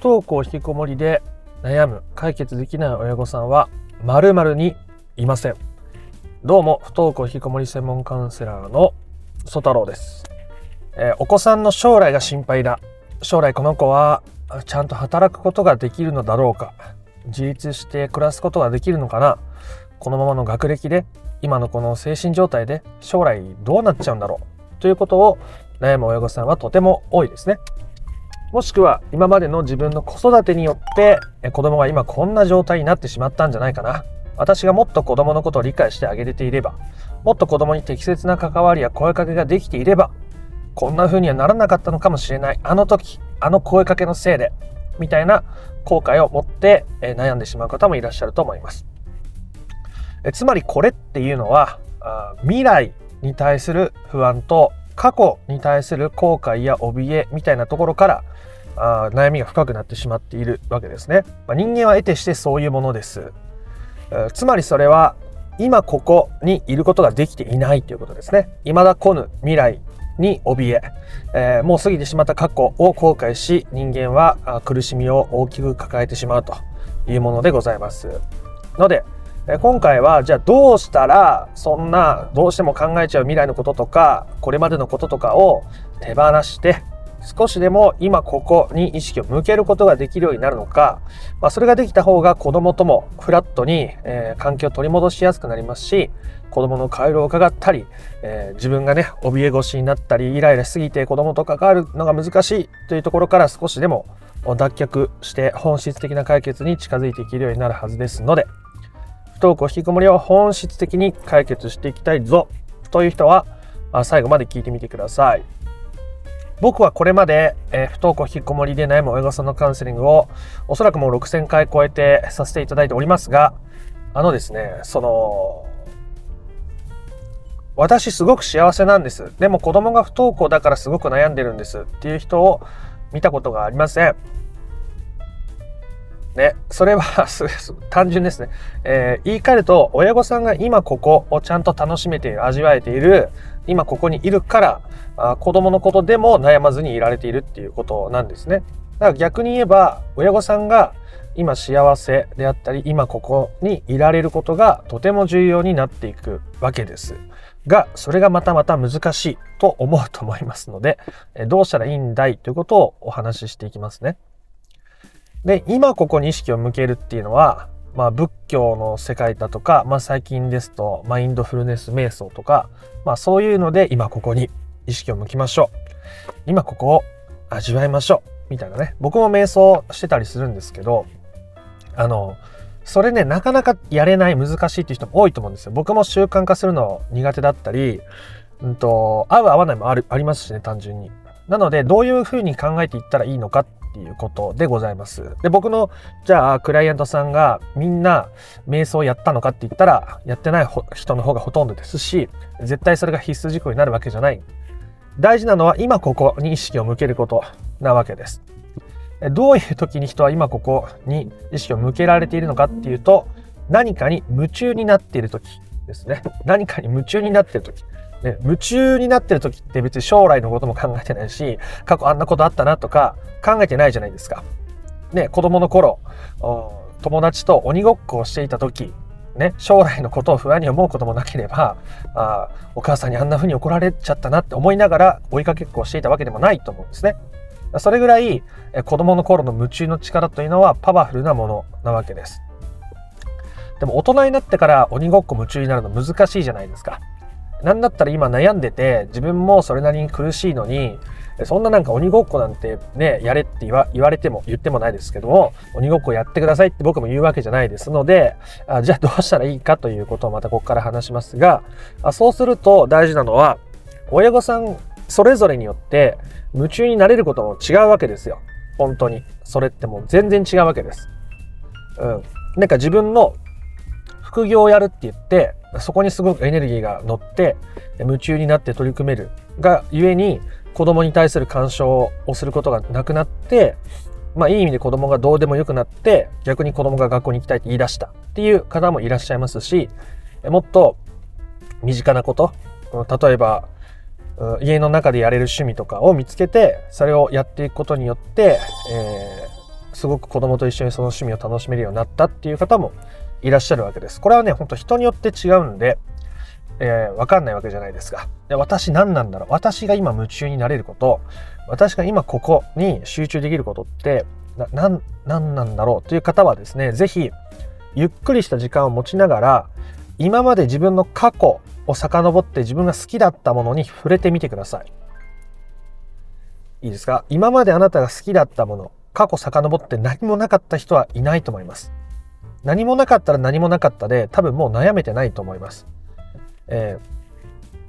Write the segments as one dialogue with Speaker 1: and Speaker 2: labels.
Speaker 1: 不登校引きこもりで悩む解決できない親御さんは〇〇にいません。どうも不登校引きこもり専門カウンセラーの曽太郎です、えー、お子さんの将来が心配だ。将来この子はちゃんと働くことができるのだろうか。自立して暮らすことができるのかな。このままの学歴で今のこの精神状態で将来どうなっちゃうんだろう。ということを悩む親御さんはとても多いですね。もしくは今までの自分の子育てによって子供が今こんな状態になってしまったんじゃないかな。私がもっと子供のことを理解してあげれていれば、もっと子供に適切な関わりや声かけができていれば、こんな風にはならなかったのかもしれない。あの時、あの声かけのせいで、みたいな後悔を持って悩んでしまう方もいらっしゃると思います。つまりこれっていうのは未来に対する不安と過去に対する後悔や怯えみたいなところからあ悩みが深くなってしまっているわけですね。まあ、人間は得てしてそういうものです。つまりそれは今ここにいることができていないということですね。未だ来ぬ未来に怯ええー、もう過ぎてしまった過去を後悔し人間は苦しみを大きく抱えてしまうというものでございます。ので今回はじゃあどうしたらそんなどうしても考えちゃう未来のこととかこれまでのこととかを手放して少しでも今ここに意識を向けることができるようになるのか、まあ、それができた方が子供ともフラットに、えー、関係を取り戻しやすくなりますし子供の回路を伺ったり、えー、自分がね怯え腰になったりイライラしすぎて子供と関わるのが難しいというところから少しでも脱却して本質的な解決に近づいていけるようになるはずですので不登校引きこもりを本質的に解決していきたいぞという人はあ最後まで聞いてみてください。僕はこれまで、えー、不登校引きこもりで悩む親御さんのカウンセリングをおそらくもう6000回超えてさせていただいておりますが、あのですね、その、私すごく幸せなんです。でも子供が不登校だからすごく悩んでるんですっていう人を見たことがありません。ね、それは 単純ですね、えー、言い換えると親御さんが今ここをちゃんと楽しめている味わえている今ここにいるからあ子供のことでも悩まずにいられているっていうことなんですね。だから逆に言えば親御さんが今幸せであったり今ここにいられることがとても重要になっていくわけです。がそれがまたまた難しいと思うと思いますのでどうしたらいいんだいということをお話ししていきますね。で、今ここに意識を向けるっていうのは、まあ、仏教の世界だとか、まあ、最近ですとマインドフルネス瞑想とか、まあ、そういうので今ここに意識を向きましょう。今ここを味わいましょう。みたいなね。僕も瞑想してたりするんですけどあのそれねなかなかやれない難しいっていう人も多いと思うんですよ。僕も習慣化するの苦手だったり、うんと、合う合わないもあるありますしね単純に。なのでどういうふうに考えていったらいいのかっていうことでございます。で、僕の、じゃあ、クライアントさんがみんな瞑想やったのかって言ったら、やってない人の方がほとんどですし、絶対それが必須事項になるわけじゃない。大事なのは今ここに意識を向けることなわけです。どういう時に人は今ここに意識を向けられているのかっていうと、何かに夢中になっている時ですね。何かに夢中になっている時。ね、夢中になってる時って別に将来のことも考えてないし、過去あんなことあったなとか考えてないじゃないですか。ね、子供の頃、友達と鬼ごっこをしていた時、ね、将来のことを不安に思うこともなければ、あお母さんにあんな風に怒られちゃったなって思いながら追いかけっこをしていたわけでもないと思うんですね。それぐらい子供の頃の夢中の力というのはパワフルなものなわけです。でも大人になってから鬼ごっこ夢中になるの難しいじゃないですか。なんだったら今悩んでて自分もそれなりに苦しいのにそんななんか鬼ごっこなんてねやれって言われても言ってもないですけども鬼ごっこやってくださいって僕も言うわけじゃないですのであじゃあどうしたらいいかということをまたここから話しますがあそうすると大事なのは親御さんそれぞれによって夢中になれることも違うわけですよ。本当に。それってもう全然違うわけです。うん。なんか自分の副業をやるって言ってそこにすごくエネルギーが乗って夢中になって取り組めるがゆえに子供に対する干渉をすることがなくなってまあいい意味で子供がどうでもよくなって逆に子供が学校に行きたいって言い出した。っていう方もいらっしゃいますしもっと身近なこと例えば家の中でやれる趣味とかを見つけてそれをやっていくことによって、えすごく子供と一緒にその趣味を楽しめるようになったっていう方もいらっしゃるわけです。これはね、ほんと人によって違うんで、えー、わかんないわけじゃないですか。で私何なんだろう私が今夢中になれること、私が今ここに集中できることって、な、ななんなんだろうという方はですね、是非ゆっくりした時間を持ちながら、今まで自分の過去を遡って自分が好きだったものに触れてみてください。いいですか？今まであなたが好きだったもの、過去遡って何もなかった人はいないと思います。何もなかったら何もなかったで多分もう悩めてないと思います。え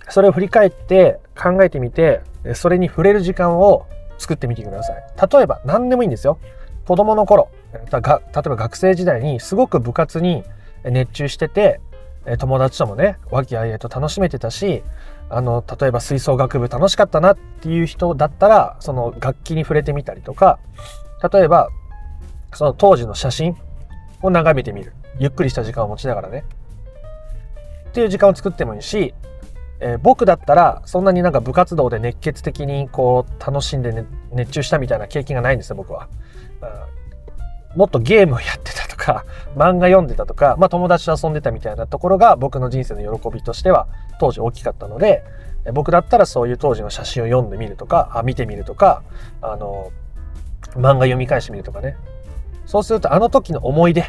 Speaker 1: ー、それを振り返って考えてみてそれに触れる時間を作ってみてください。例えば何でもいいんですよ。子供の頃が例えば学生時代にすごく部活に熱中してて友達ともね和気あいあいと楽しめてたしあの例えば吹奏楽部楽しかったなっていう人だったらその楽器に触れてみたりとか例えばその当時の写真を眺めてみる。ゆっくりした時間を持ちながらね。っていう時間を作ってもいいし、えー、僕だったらそんなになんか部活動で熱血的にこう楽しんで、ね、熱中したみたいな経験がないんですよ僕は。うんもっとゲームをやってたとか漫画読んでたとか、まあ、友達と遊んでたみたいなところが僕の人生の喜びとしては当時大きかったので僕だったらそういう当時の写真を読んでみるとかあ見てみるとかあの漫画読み返してみるとかね。そうするとあの時の思い出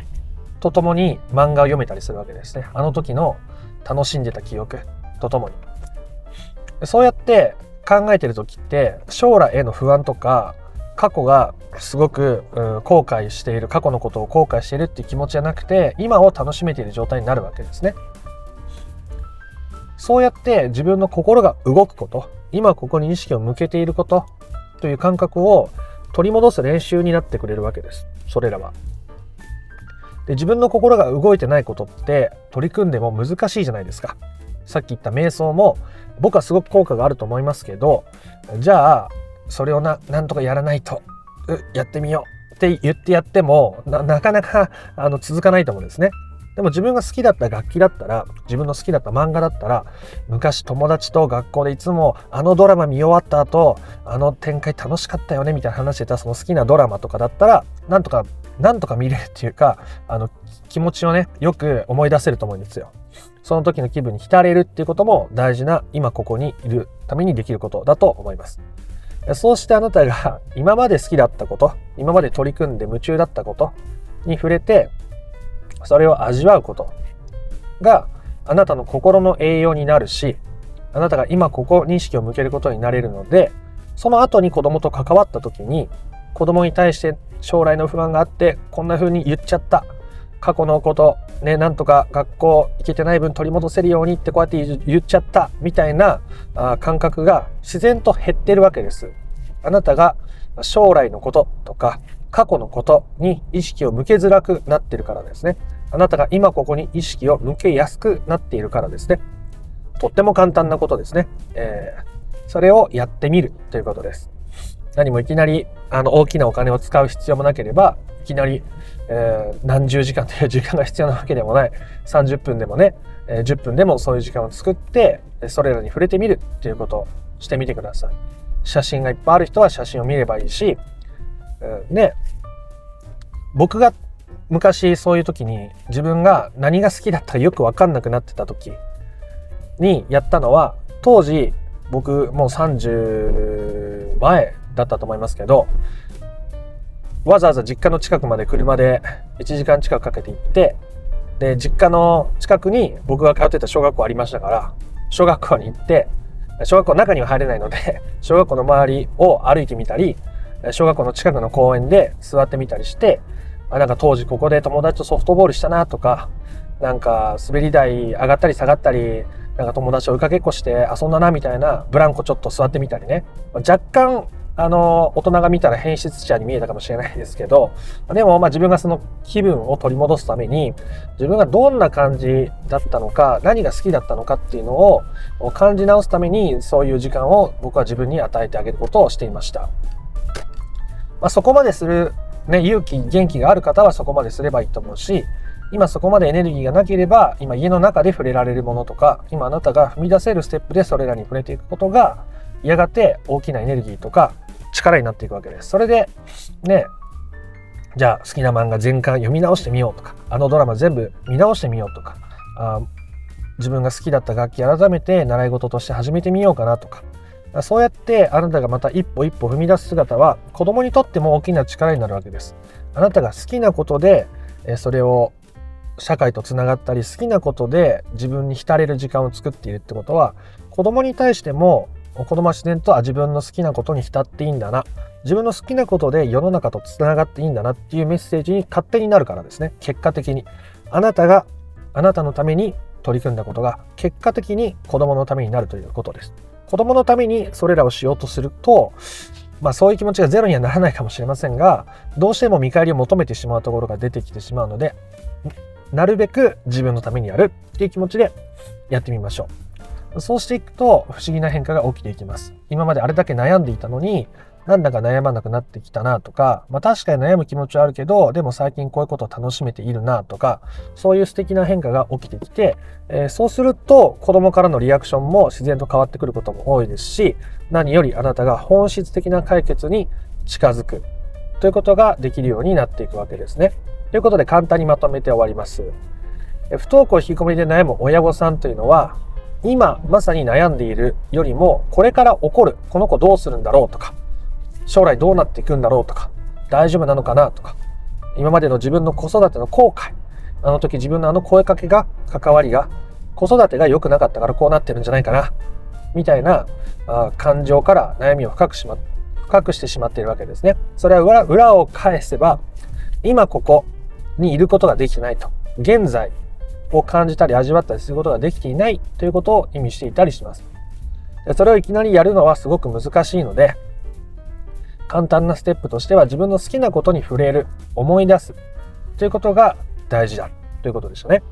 Speaker 1: とともに漫画を読めたりするわけですねあの時の楽しんでた記憶とともにそうやって考えてる時って将来への不安とか過去がすごく、後悔している過去のことを後悔しているっていう気持ちじゃなくて今を楽しめている状態になるわけですね。そうやって自分の心が動くこと今ここに意識を向けていることという感覚を取り戻す練習になってくれるわけですそれらは。で自分の心が動いてないことって取り組んでも難しいじゃないですか。さっき言った瞑想も僕はすごく効果があると思いますけどじゃあそれをななんとかやらないとやってみようって言ってやってもなかなかあの続かないと思うんですね。でも自分が好きだった楽器だったら自分の好きだった漫画だったら昔友達と学校でいつもあのドラマ見終わった後あの展開楽しかったよねみたいな話してたその好きなドラマとかだったらなんとかなんとか見れるっていうかあの気持ちをねよく思い出せると思うんですよ。その時の気分に浸れるっていうことも大事な今ここにいるためにできることだと思います。そうしてあなたが今まで好きだったこと、今まで取り組んで夢中だったことに触れて、それを味わうことがあなたの心の栄養になるし、あなたが今ここに意識を向けることになれるので、その後に子供と関わった時に、子供に対して将来の不安があって、こんな風に言っちゃった。過去のこと、ね、なんとか学校行けてない分取り戻せるようにってこうやって言っちゃったみたいな感覚が自然と減ってるわけです。あなたが将来のこととか過去のことに意識を向けづらくなっているからですね。あなたが今ここに意識を向けやすくなっているからですね。とっても簡単なことですね。えー、それをやってみるということです。何もいきなりあの大きなお金を使う必要もなければいきなりえー、何十時間という 時間が必要なわけでもない30分でもね、え、10分でもそういう時間を作ってそれらに触れてみるっていうことをしてみてください写真がいっぱいある人は写真を見ればいいし、えー、ね僕が昔そういう時に自分が何が好きだったかよく分かんなくなってた時にやったのは当時僕もう30前だったと思いますけどわざわざ実家の近くまで車で1時間近くかけて行ってで実家の近くに僕が通ってた小学校ありましたから小学校に行って小学校の中には入れないので小学校の周りを歩いてみたり小学校の近くの公園で座ってみたりしてあなんか当時ここで友達とソフトボールしたなとかなんか滑り台上がったり下がったりなんか友達と追いかけっこして遊んだなみたいなブランコちょっと座ってみたりね若干あの大人が見たら変質者に見えたかもしれないですけどでもまあ自分がその気分を取り戻すために自分がどんな感じだったのか何が好きだったのかっていうのを感じ直すためにそういう時間を僕は自分に与えてあげることをしていました。まあ、そこまでする、ね、勇気元気がある方はそこまですればいいと思うし今そこまでエネルギーがなければ今家の中で触れられるものとか今あなたが踏み出せるステップでそれらに触れていくことがやがて大きなエネルギーとか力になっていくわけです。それでねじゃあ好きな漫画全巻読み直してみようとかあのドラマ全部見直してみようとかあ自分が好きだった楽器改めて習い事として始めてみようかなとかそうやってあなたがまた一歩一歩踏み出す姿は子供にとっても大きな力になるわけです。あなたが好きなことでそれを社会とつながったり好きなことで自分に浸れる時間を作っているってことは子供に対しても子供は自然とあ自分の好きなことに浸っていいんだな。自分の好きなことで世の中とつながっていいんだなっていうメッセージに勝手になるからですね。結果的に。あなたがあなたのために取り組んだことが結果的に子供のためになるということです。子供のためにそれらをしようとするとまあそういう気持ちがゼロにはならないかもしれませんがどうしても見返りを求めてしまうところが出てきてしまうのでなるべく自分のためにやるっていう気持ちでやってみましょう。そうしていくと不思議な変化が起きていきます。今まであれだけ悩んでいたのになんだか悩まなくなってきたなとか、まあ確かに悩む気持ちはあるけど、でも最近こういうことを楽しめているなとか、そういう素敵な変化が起きてきて、えー、そうすると子供からのリアクションも自然と変わってくることも多いですし、何よりあなたが本質的な解決に近づくということができるようになっていくわけですね。ということで簡単にまとめて終わります。不登校引きこもりで悩む親御さんというのは、今まさに悩んでいるよりも、これから起こる、この子どうするんだろうとか、将来どうなっていくんだろうとか、大丈夫なのかなとか、今までの自分の子育ての後悔、あの時自分のあの声かけが、関わりが、子育てが良くなかったからこうなってるんじゃないかな、みたいなあ感情から悩みを深くしま、深くしてしまっているわけですね。それは裏裏を返せば、今ここにいることができてないと。現在を感じたり味わったりすることができていないということを意味していたりします。それをいきなりやるのはすごく難しいので、簡単なステップとしては自分の好きなことに触れる、思い出すということが大事だということでしたね。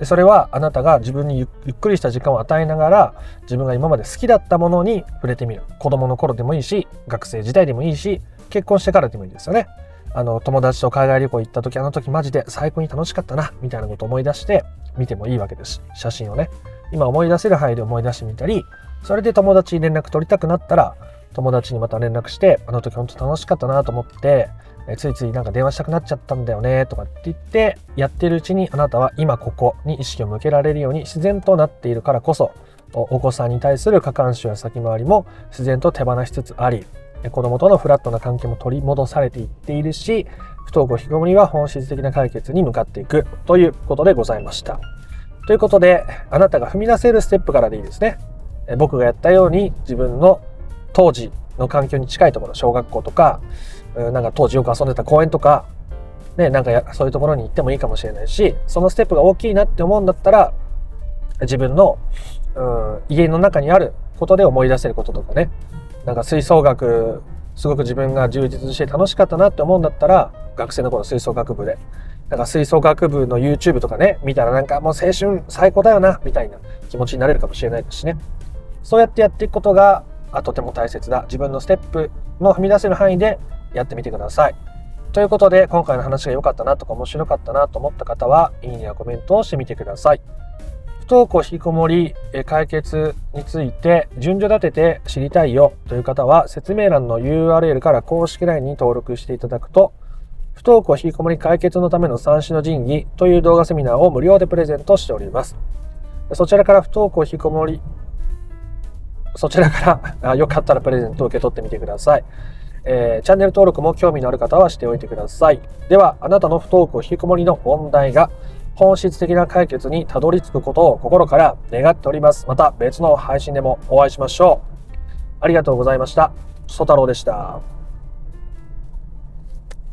Speaker 1: でそれはあなたが自分にゆっくりした時間を与えながら自分が今まで好きだったものに触れてみる。子供の頃でもいいし、学生時代でもいいし、結婚してからでもいいですよね。あの友達と海外旅行行った時あの時マジで最高に楽しかったなみたいなことを思い出して見てもいいわけです写真をね今思い出せる範囲で思い出してみたりそれで友達に連絡取りたくなったら友達にまた連絡してあの時本当楽しかったなと思ってえついついなんか電話したくなっちゃったんだよねとかって言ってやってるうちにあなたは今ここに意識を向けられるように自然となっているからこそお子さんに対する過干渉や先回りも自然と手放しつつあり子供とのフラットな関係も取り戻されていっているし不登校引きこもりは本質的な解決に向かっていくということでございました。ということであなたが踏み出せるステップからでいいですね。僕がやったように自分の当時の環境に近いところ小学校とかなんか当時よく遊んでた公園とかね、なんかそういうところに行ってもいいかもしれないしそのステップが大きいなって思うんだったら自分の、うん、家の中にあることで思い出せることとかね。なんか吹奏楽すごく自分が充実して楽しかったなって思うんだったら学生の頃吹奏楽部で。なんか吹奏楽部の YouTube とかね見たらなんかもう青春最高だよなみたいな気持ちになれるかもしれないですしね。そうやってやっていくことがとても大切だ。自分のステップの踏み出せる範囲でやってみてください。ということで今回の話が良かったなとか面白かったなと思った方はいいねやコメントをしてみてください。不登校引きこもり解決について順序立てて知りたいよという方は説明欄の URL から公式 LINE に登録していただくと不登校引きこもり解決のための三種の神器という動画セミナーを無料でプレゼントしております。そちらから不登校引きこもり、そちらから よかったらプレゼントを受け取ってみてください。えー、チャンネル登録も興味のある方はしておいてください。では、あなたの不登校引きこもりの問題が本質的な解決にたどり着くことを心から願っております。また別の配信でもお会いしましょう。ありがとうございました。ソ太郎でした。